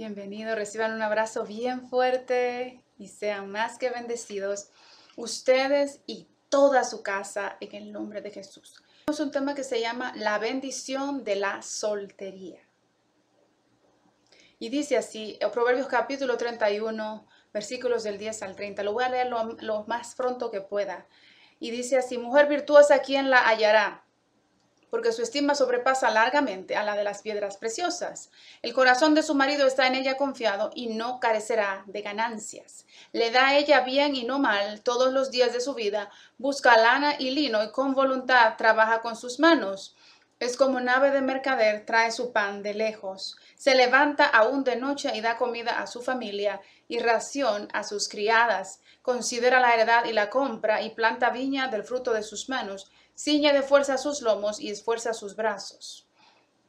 Bienvenido, reciban un abrazo bien fuerte y sean más que bendecidos ustedes y toda su casa en el nombre de Jesús. Tenemos un tema que se llama la bendición de la soltería. Y dice así, Proverbios capítulo 31, versículos del 10 al 30. Lo voy a leer lo más pronto que pueda. Y dice así, mujer virtuosa, ¿quién la hallará? Porque su estima sobrepasa largamente a la de las piedras preciosas. El corazón de su marido está en ella confiado y no carecerá de ganancias. Le da a ella bien y no mal todos los días de su vida, busca lana y lino y con voluntad trabaja con sus manos. Es como nave de mercader, trae su pan de lejos. Se levanta aún de noche y da comida a su familia y ración a sus criadas. Considera la heredad y la compra y planta viña del fruto de sus manos ciñe de fuerza sus lomos y esfuerza sus brazos.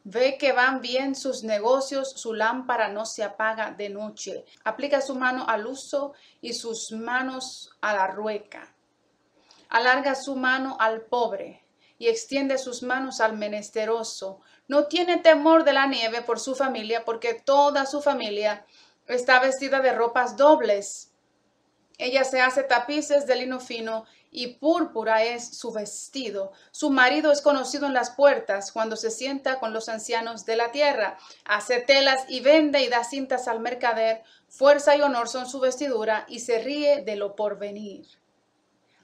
Ve que van bien sus negocios, su lámpara no se apaga de noche. Aplica su mano al uso y sus manos a la rueca. Alarga su mano al pobre y extiende sus manos al menesteroso. No tiene temor de la nieve por su familia, porque toda su familia está vestida de ropas dobles. Ella se hace tapices de lino fino y púrpura es su vestido. Su marido es conocido en las puertas cuando se sienta con los ancianos de la tierra. Hace telas y vende y da cintas al mercader. Fuerza y honor son su vestidura y se ríe de lo porvenir.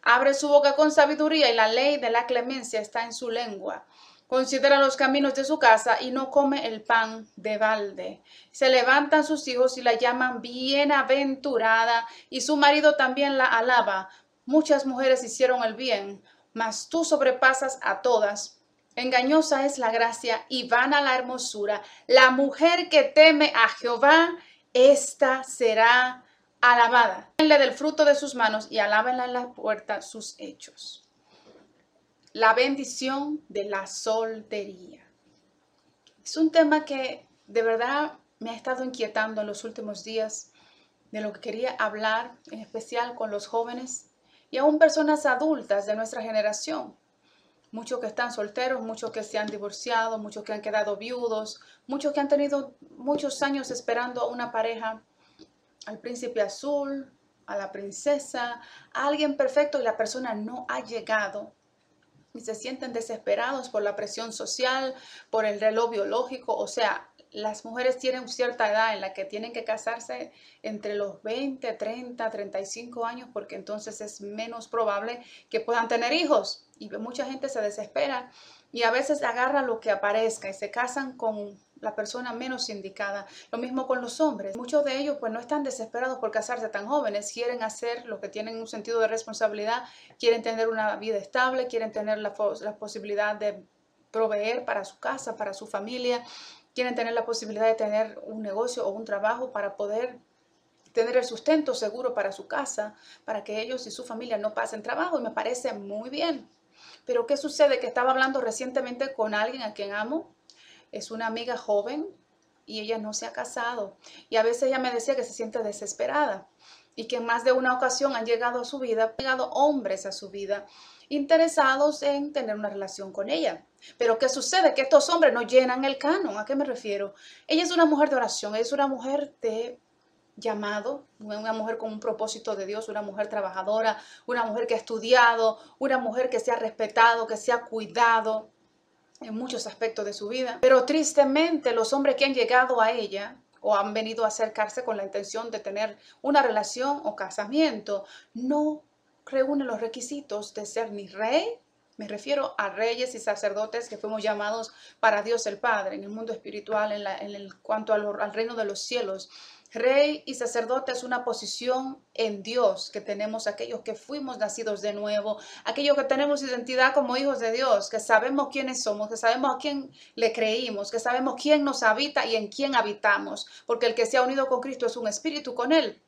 Abre su boca con sabiduría y la ley de la clemencia está en su lengua. Considera los caminos de su casa y no come el pan de balde. Se levantan sus hijos y la llaman bienaventurada y su marido también la alaba Muchas mujeres hicieron el bien, mas tú sobrepasas a todas. Engañosa es la gracia y vana la hermosura. La mujer que teme a Jehová, ésta será alabada. Denle del fruto de sus manos y alábenla en la puerta sus hechos. La bendición de la soltería. Es un tema que de verdad me ha estado inquietando en los últimos días, de lo que quería hablar, en especial con los jóvenes y aún personas adultas de nuestra generación. Muchos que están solteros, muchos que se han divorciado, muchos que han quedado viudos, muchos que han tenido muchos años esperando a una pareja, al príncipe azul, a la princesa, a alguien perfecto y la persona no ha llegado. Y se sienten desesperados por la presión social, por el reloj biológico, o sea, las mujeres tienen cierta edad en la que tienen que casarse entre los 20, 30, 35 años porque entonces es menos probable que puedan tener hijos. Y mucha gente se desespera y a veces agarra lo que aparezca y se casan con la persona menos indicada. Lo mismo con los hombres. Muchos de ellos pues no están desesperados por casarse tan jóvenes, quieren hacer lo que tienen un sentido de responsabilidad, quieren tener una vida estable, quieren tener la, la posibilidad de proveer para su casa, para su familia, quieren tener la posibilidad de tener un negocio o un trabajo para poder tener el sustento seguro para su casa, para que ellos y su familia no pasen trabajo y me parece muy bien. Pero ¿qué sucede? Que estaba hablando recientemente con alguien a quien amo, es una amiga joven y ella no se ha casado y a veces ella me decía que se siente desesperada y que en más de una ocasión han llegado a su vida, han llegado hombres a su vida interesados en tener una relación con ella. Pero ¿qué sucede? Que estos hombres no llenan el canon. ¿A qué me refiero? Ella es una mujer de oración, es una mujer de llamado, una mujer con un propósito de Dios, una mujer trabajadora, una mujer que ha estudiado, una mujer que se ha respetado, que se ha cuidado. en muchos aspectos de su vida. Pero tristemente los hombres que han llegado a ella o han venido a acercarse con la intención de tener una relación o casamiento, no reúnen los requisitos de ser ni rey, me refiero a reyes y sacerdotes que fuimos llamados para Dios el Padre en el mundo espiritual, en, cuanto al reino de los cielos. Rey y sacerdote es una posición en Dios que tenemos aquellos que fuimos nacidos de nuevo, aquellos que tenemos identidad como hijos de Dios, que sabemos quiénes somos, que sabemos a quién le creímos, que sabemos quién nos habita y en quién habitamos, porque el que se ha unido con Cristo es un espíritu con Él.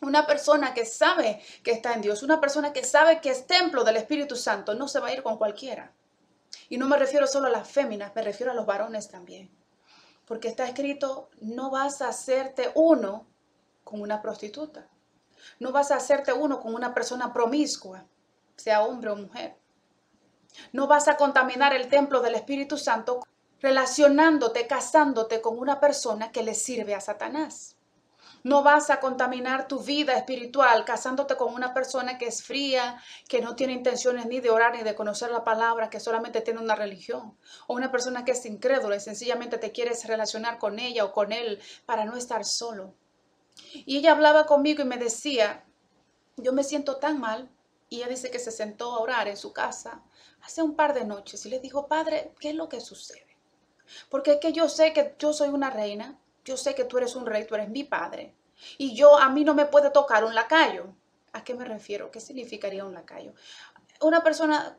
Una persona que sabe que está en Dios, una persona que sabe que es templo del Espíritu Santo, no se va a ir con cualquiera. Y no me refiero solo a las féminas, me refiero a los varones también. Porque está escrito, no vas a hacerte uno con una prostituta. No vas a hacerte uno con una persona promiscua, sea hombre o mujer. No vas a contaminar el templo del Espíritu Santo relacionándote, casándote con una persona que le sirve a Satanás. No vas a contaminar tu vida espiritual casándote con una persona que es fría, que no tiene intenciones ni de orar ni de conocer la palabra, que solamente tiene una religión. O una persona que es incrédula y sencillamente te quieres relacionar con ella o con él para no estar solo. Y ella hablaba conmigo y me decía, yo me siento tan mal. Y ella dice que se sentó a orar en su casa hace un par de noches y le dijo, Padre, ¿qué es lo que sucede? Porque es que yo sé que yo soy una reina, yo sé que tú eres un rey, tú eres mi padre. Y yo, a mí no me puede tocar un lacayo. ¿A qué me refiero? ¿Qué significaría un lacayo? Una persona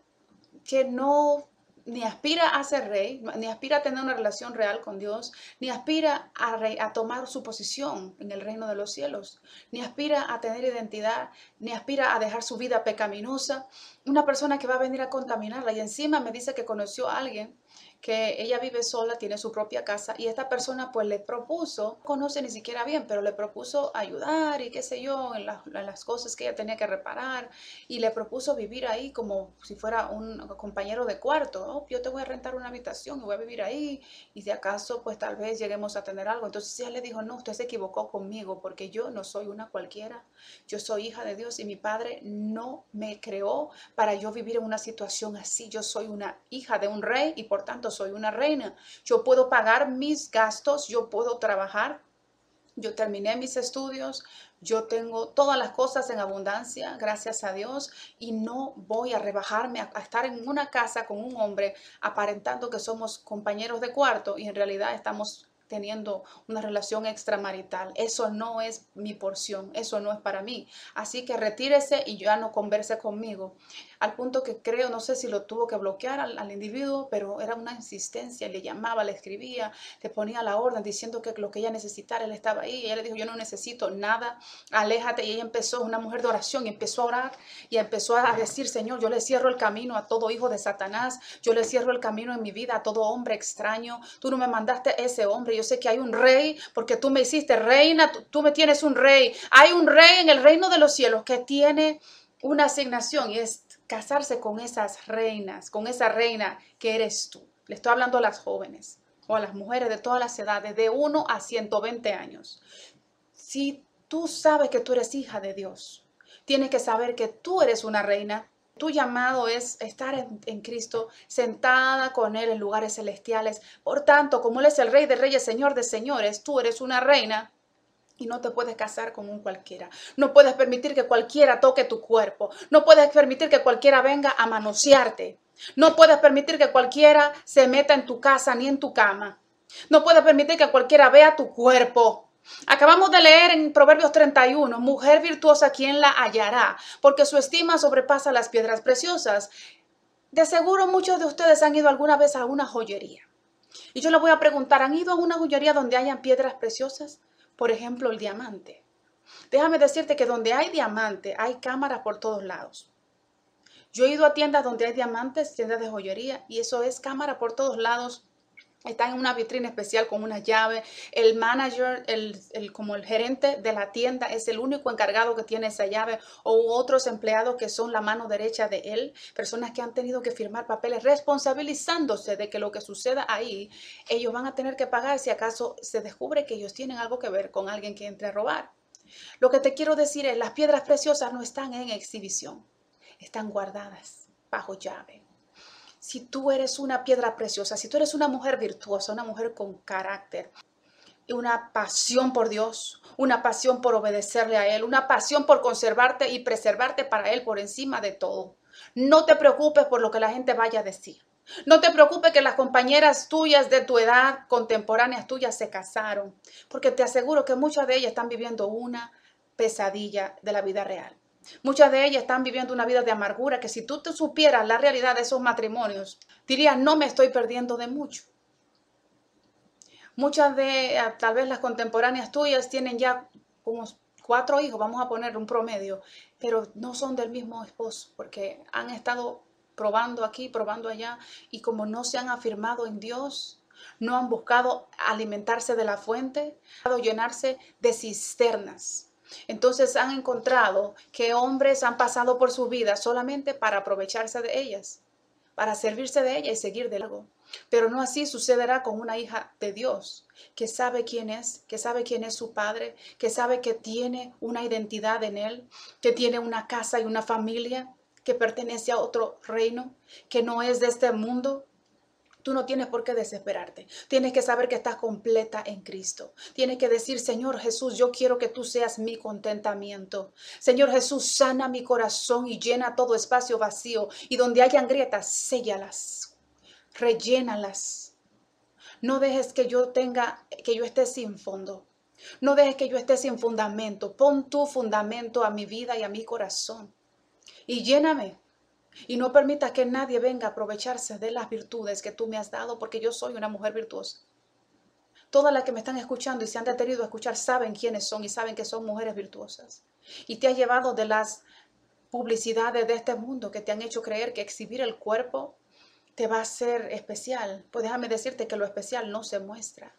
que no ni aspira a ser rey, ni aspira a tener una relación real con Dios, ni aspira a, tomar su posición en el reino de los cielos, ni aspira a tener identidad, ni aspira a dejar su vida pecaminosa. Una persona que va a venir a contaminarla y encima me dice que conoció a alguien que ella vive sola, tiene su propia casa y esta persona pues le propuso, conoce ni siquiera bien, pero le propuso ayudar y qué sé yo, en, las cosas que ella tenía que reparar y le propuso vivir ahí como si fuera un compañero de cuarto, oh, yo te voy a rentar una habitación y voy a vivir ahí y si acaso pues tal vez lleguemos a tener algo. Entonces ella le dijo, no, usted se equivocó conmigo porque yo no soy una cualquiera, yo soy hija de Dios y mi padre no me creó para yo vivir en una situación así, yo soy una hija de un rey y por tanto soy una reina. Yo puedo pagar mis gastos, yo puedo trabajar. Yo terminé mis estudios, yo tengo todas las cosas en abundancia, gracias a Dios, y no voy a rebajarme a, estar en una casa con un hombre aparentando que somos compañeros de cuarto y en realidad estamos teniendo una relación extramarital. Eso no es mi porción, eso no es para mí. Así que retírese y ya no converse conmigo al punto que creo, no sé si lo tuvo que bloquear al, individuo, pero era una insistencia, le llamaba, le escribía, le ponía la orden diciendo que lo que ella necesitara, él estaba ahí, y ella le dijo, yo no necesito nada, aléjate, y ella empezó, una mujer de oración, y empezó a orar, y empezó a decir, Señor, yo le cierro el camino a todo hijo de Satanás, yo le cierro el camino en mi vida a todo hombre extraño, tú no me mandaste ese hombre, yo sé que hay un rey, porque tú me hiciste reina, tú, me tienes un rey, hay un rey en el reino de los cielos que tiene una asignación y es casarse con esas reinas, con esa reina que eres tú. Le estoy hablando a las jóvenes o a las mujeres de todas las edades, de 1 a 120 años. Si tú sabes que tú eres hija de Dios, tienes que saber que tú eres una reina. Tu llamado es estar en, Cristo, sentada con Él en lugares celestiales. Por tanto, como Él es el Rey de Reyes, Señor de Señores, tú eres una reina y no te puedes casar con un cualquiera. No puedes permitir que cualquiera toque tu cuerpo. No puedes permitir que cualquiera venga a manosearte. No puedes permitir que cualquiera se meta en tu casa ni en tu cama. No puedes permitir que cualquiera vea tu cuerpo. Acabamos de leer en Proverbios 31, mujer virtuosa, ¿quién la hallará? Porque su estima sobrepasa las piedras preciosas. De seguro muchos de ustedes han ido alguna vez a una joyería. Y yo les voy a preguntar, ¿han ido a una joyería donde hayan piedras preciosas? Por ejemplo, el diamante. Déjame decirte que donde hay diamante hay cámaras por todos lados. Yo he ido a tiendas donde hay diamantes, tiendas de joyería, y eso es cámara por todos lados están en una vitrina especial con una llave. El manager, el, como el gerente de la tienda, es el único encargado que tiene esa llave o otros empleados que son la mano derecha de él, personas que han tenido que firmar papeles responsabilizándose de que lo que suceda ahí, ellos van a tener que pagar si acaso se descubre que ellos tienen algo que ver con alguien que entre a robar. Lo que te quiero decir es, las piedras preciosas no están en exhibición, están guardadas bajo llave. Si tú eres una piedra preciosa, si tú eres una mujer virtuosa, una mujer con carácter, una pasión por Dios, una pasión por obedecerle a Él, una pasión por conservarte y preservarte para Él por encima de todo. No te preocupes por lo que la gente vaya a decir. No te preocupes que las compañeras tuyas de tu edad, contemporáneas tuyas, se casaron, porque te aseguro que muchas de ellas están viviendo una pesadilla de la vida real. Muchas de ellas están viviendo una vida de amargura que si tú te supieras la realidad de esos matrimonios, dirías, no me estoy perdiendo de mucho. Muchas de, ah, tal vez las contemporáneas tuyas tienen ya como cuatro hijos, vamos a poner un promedio, pero no son del mismo esposo porque han estado probando aquí, probando allá, y como no se han afirmado en Dios, no han buscado alimentarse de la fuente, han llenarse de cisternas. Entonces han encontrado que hombres han pasado por su vida solamente para aprovecharse de ellas, para servirse de ella y seguir de largo. Pero no así sucederá con una hija de Dios, que sabe quién es, que sabe quién es su padre, que sabe que tiene una identidad en él, que tiene una casa y una familia, que pertenece a otro reino, que no es de este mundo, Tú no tienes por qué desesperarte. Tienes que saber que estás completa en Cristo. Tienes que decir, Señor Jesús, yo quiero que tú seas mi contentamiento. Señor Jesús, sana mi corazón y llena todo espacio vacío. Y donde hayan grietas, séllalas, rellénalas. No dejes que yo tenga, que yo esté sin fondo. No dejes que yo esté sin fundamento. Pon tu fundamento a mi vida y a mi corazón. Y lléname y no permita que nadie venga a aprovecharse de las virtudes que tú me has dado, porque yo soy una mujer virtuosa. Todas las que me están escuchando y se han detenido a escuchar saben quiénes son y saben que son mujeres virtuosas. Y te ha llevado de las publicidades de este mundo que te han hecho creer que exhibir el cuerpo te va a ser especial. Pues déjame decirte que lo especial no se muestra.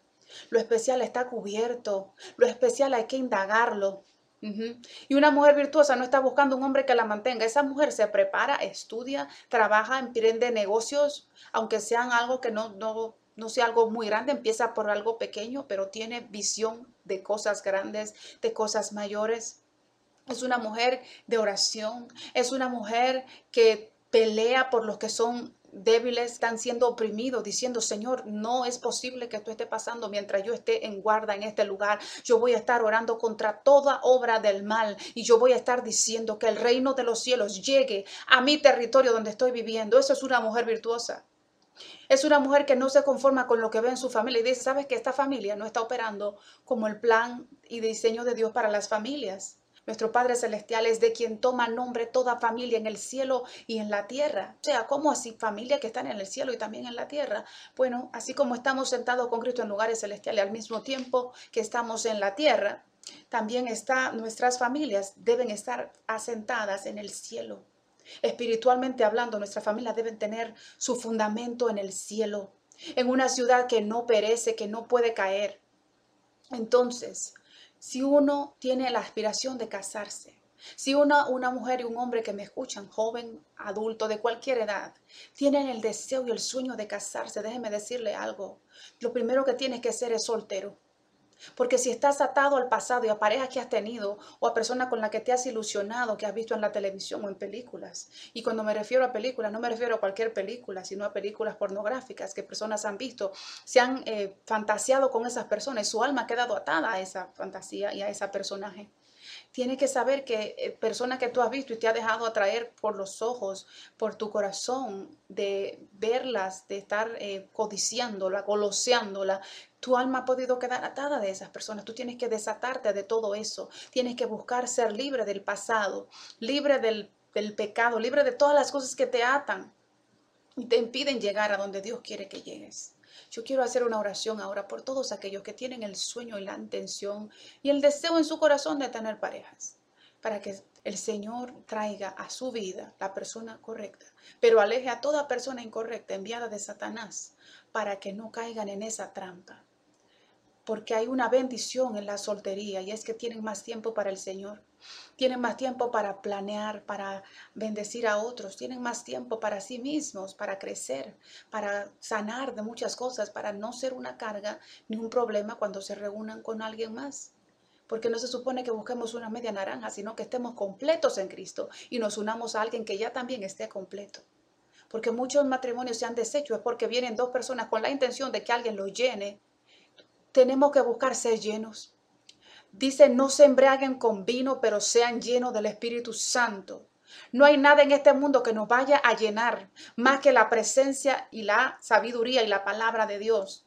Lo especial está cubierto. Lo especial hay que indagarlo. Y una mujer virtuosa no está buscando un hombre que la mantenga. Esa mujer se prepara, estudia, trabaja, emprende negocios, aunque sean algo que no, no, no sea algo muy grande, empieza por algo pequeño, pero tiene visión de cosas grandes, de cosas mayores. Es una mujer de oración, es una mujer que pelea por los que son débiles están siendo oprimidos, diciendo, Señor, no es posible que esto esté pasando mientras yo esté en guarda en este lugar. Yo voy a estar orando contra toda obra del mal y yo voy a estar diciendo que el reino de los cielos llegue a mi territorio donde estoy viviendo. Eso es una mujer virtuosa. Es una mujer que no se conforma con lo que ve en su familia y dice, sabes que esta familia no está operando como el plan y diseño de Dios para las familias. Nuestro Padre Celestial es de quien toma nombre toda familia en el cielo y en la tierra. O sea, ¿cómo así familia que están en el cielo y también en la tierra? Bueno, así como estamos sentados con Cristo en lugares celestiales al mismo tiempo que estamos en la tierra, también está, nuestras familias deben estar asentadas en el cielo. Espiritualmente hablando, nuestras familias deben tener su fundamento en el cielo, en una ciudad que no perece, que no puede caer. Entonces, si uno tiene la aspiración de casarse, si una, una mujer y un hombre que me escuchan, joven, adulto, de cualquier edad, tienen el deseo y el sueño de casarse, déjeme decirle algo. Lo primero que tienes que ser es soltero. Porque si estás atado al pasado y a parejas que has tenido o a personas con las que te has ilusionado, que has visto en la televisión o en películas, y cuando me refiero a películas, no me refiero a cualquier película, sino a películas pornográficas que personas han visto, se han eh, fantaseado con esas personas, su alma ha quedado atada a esa fantasía y a ese personaje. Tienes que saber que eh, persona que tú has visto y te ha dejado atraer por los ojos, por tu corazón, de verlas, de estar eh, codiciándola, goloseándola, tu alma ha podido quedar atada de esas personas. Tú tienes que desatarte de todo eso. Tienes que buscar ser libre del pasado, libre del, del pecado, libre de todas las cosas que te atan y te impiden llegar a donde Dios quiere que llegues. Yo quiero hacer una oración ahora por todos aquellos que tienen el sueño y la intención y el deseo en su corazón de tener parejas, para que el Señor traiga a su vida la persona correcta, pero aleje a toda persona incorrecta enviada de Satanás para que no caigan en esa trampa porque hay una bendición en la soltería y es que tienen más tiempo para el Señor. Tienen más tiempo para planear, para bendecir a otros. Tienen más tiempo para sí mismos, para crecer, para sanar de muchas cosas, para no ser una carga ni un problema cuando se reúnan con alguien más. Porque no se supone que busquemos una media naranja, sino que estemos completos en Cristo y nos unamos a alguien que ya también esté completo. Porque muchos matrimonios se han deshecho, es porque vienen dos personas con la intención de que alguien los llene. Tenemos que buscar ser llenos. Dice, no se embriaguen con vino, pero sean llenos del Espíritu Santo. No hay nada en este mundo que nos vaya a llenar más que la presencia y la sabiduría y la palabra de Dios.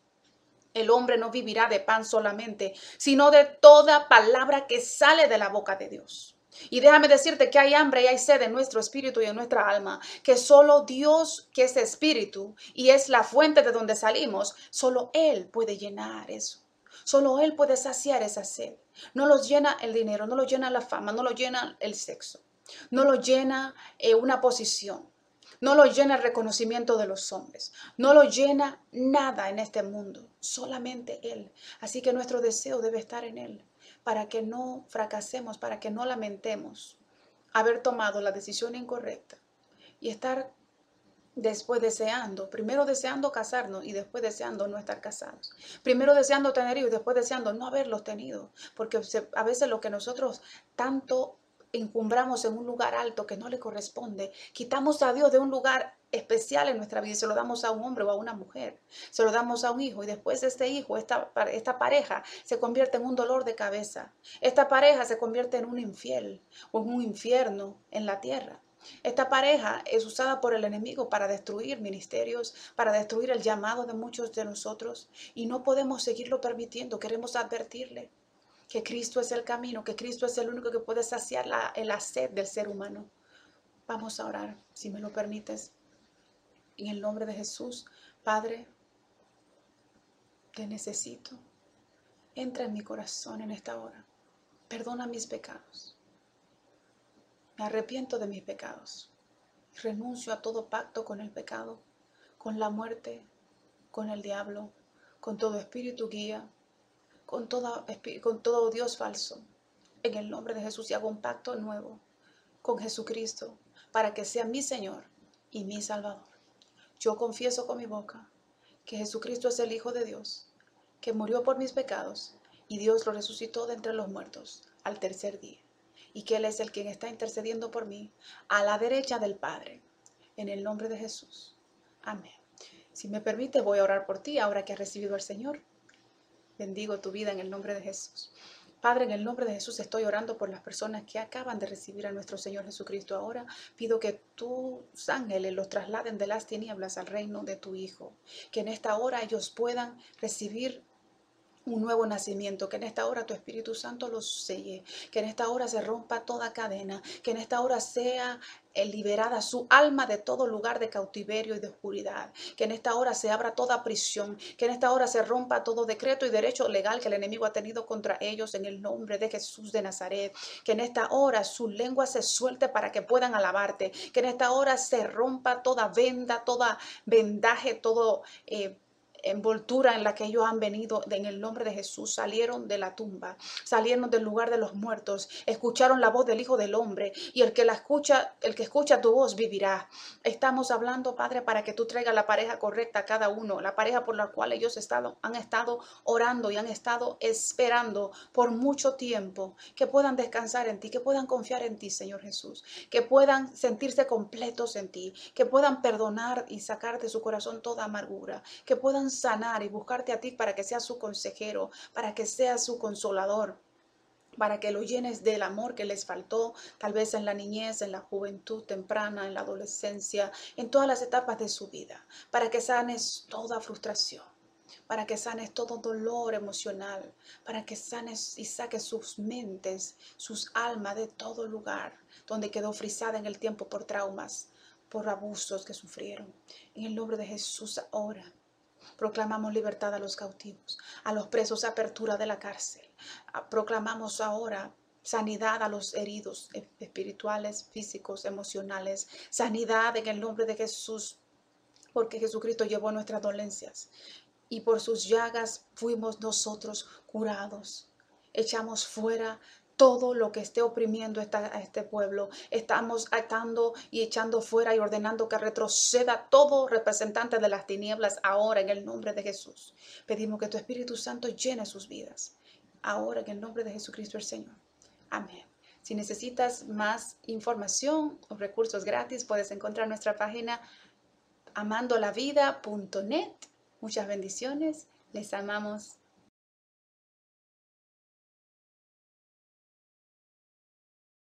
El hombre no vivirá de pan solamente, sino de toda palabra que sale de la boca de Dios. Y déjame decirte que hay hambre y hay sed en nuestro espíritu y en nuestra alma, que solo Dios, que es espíritu y es la fuente de donde salimos, solo Él puede llenar eso. Solo Él puede saciar esa sed. No los llena el dinero, no lo llena la fama, no lo llena el sexo, no lo llena eh, una posición, no lo llena el reconocimiento de los hombres, no lo llena nada en este mundo, solamente Él. Así que nuestro deseo debe estar en Él, para que no fracasemos, para que no lamentemos haber tomado la decisión incorrecta y estar después deseando, primero deseando casarnos y después deseando no estar casados. Primero deseando tener hijos y después deseando no haberlos tenido. Porque a veces lo que nosotros tanto encumbramos en un lugar alto que no le corresponde, quitamos a Dios de un lugar especial en nuestra vida se lo damos a un hombre o a una mujer, se lo damos a un hijo y después este hijo, esta, esta pareja se convierte en un dolor de cabeza, esta pareja se convierte en un infiel o en un infierno en la tierra. Esta pareja es usada por el enemigo para destruir ministerios, para destruir el llamado de muchos de nosotros y no podemos seguirlo permitiendo. Queremos advertirle que Cristo es el camino, que Cristo es el único que puede saciar la, la sed del ser humano. Vamos a orar, si me lo permites. En el nombre de Jesús, Padre, te necesito. Entra en mi corazón en esta hora. Perdona mis pecados. Me arrepiento de mis pecados. Renuncio a todo pacto con el pecado, con la muerte, con el diablo, con todo espíritu guía, con, todo Dios falso. En el nombre de Jesús y hago un pacto nuevo con Jesucristo para que sea mi Señor y mi Salvador. Yo confieso con mi boca que Jesucristo es el Hijo de Dios, que murió por mis pecados y Dios lo resucitó de entre los muertos al tercer día y que Él es el quien está intercediendo por mí a la derecha del Padre. En el nombre de Jesús. Amén. Si me permite, voy a orar por ti ahora que has recibido al Señor. Bendigo tu vida en el nombre de Jesús. Padre, en el nombre de Jesús estoy orando por las personas que acaban de recibir a nuestro Señor Jesucristo ahora. Pido que tus ángeles los trasladen de las tinieblas al reino de tu Hijo. Que en esta hora ellos puedan recibir un nuevo nacimiento, que en esta hora tu Espíritu Santo los selle, que en esta hora se rompa toda cadena, que en esta hora sea eh, liberada su alma de todo lugar de cautiverio y de oscuridad, que en esta hora se abra toda prisión, que en esta hora se rompa todo decreto y derecho legal que el enemigo ha tenido contra ellos en el nombre de Jesús de Nazaret, que en esta hora su lengua se suelte para que puedan alabarte, que en esta hora se rompa toda venda, toda vendaje, todo... Eh, envoltura en la que ellos han venido en el nombre de Jesús. Salieron de la tumba, salieron del lugar de los muertos, escucharon la voz del Hijo del Hombre y el que la escucha, el que escucha tu voz vivirá. Estamos hablando, Padre, para que tú traigas la pareja correcta a cada uno, la pareja por la cual ellos estado, han estado orando y han estado esperando por mucho tiempo, que puedan descansar en ti, que puedan confiar en ti, Señor Jesús, que puedan sentirse completos en ti, que puedan perdonar y sacar de su corazón toda amargura, que puedan sanar y buscarte a ti para que seas su consejero, para que seas su consolador para que lo llenes del amor que les faltó, tal vez en la niñez, en la juventud temprana, en la adolescencia, en todas las etapas de su vida, para que sanes toda frustración, para que sanes todo dolor emocional, para que sanes y saques sus mentes, sus almas de todo lugar donde quedó frisada en el tiempo por traumas, por abusos que sufrieron. En el nombre de Jesús ahora Proclamamos libertad a los cautivos, a los presos, apertura de la cárcel. Ah, proclamamos ahora sanidad a los heridos espirituales, físicos, emocionales. Sanidad en el nombre de Jesús, porque Jesucristo llevó nuestras dolencias y por sus llagas fuimos nosotros curados. Echamos fuera todo lo que esté oprimiendo a este pueblo. Estamos atando y echando fuera y ordenando que retroceda todo representante de las tinieblas ahora en el nombre de Jesús. Pedimos que tu Espíritu Santo llene sus vidas. Ahora en el nombre de Jesucristo el Señor. Amén. Si necesitas más información o recursos gratis, puedes encontrar nuestra página amandolavida.net. Muchas bendiciones. Les amamos.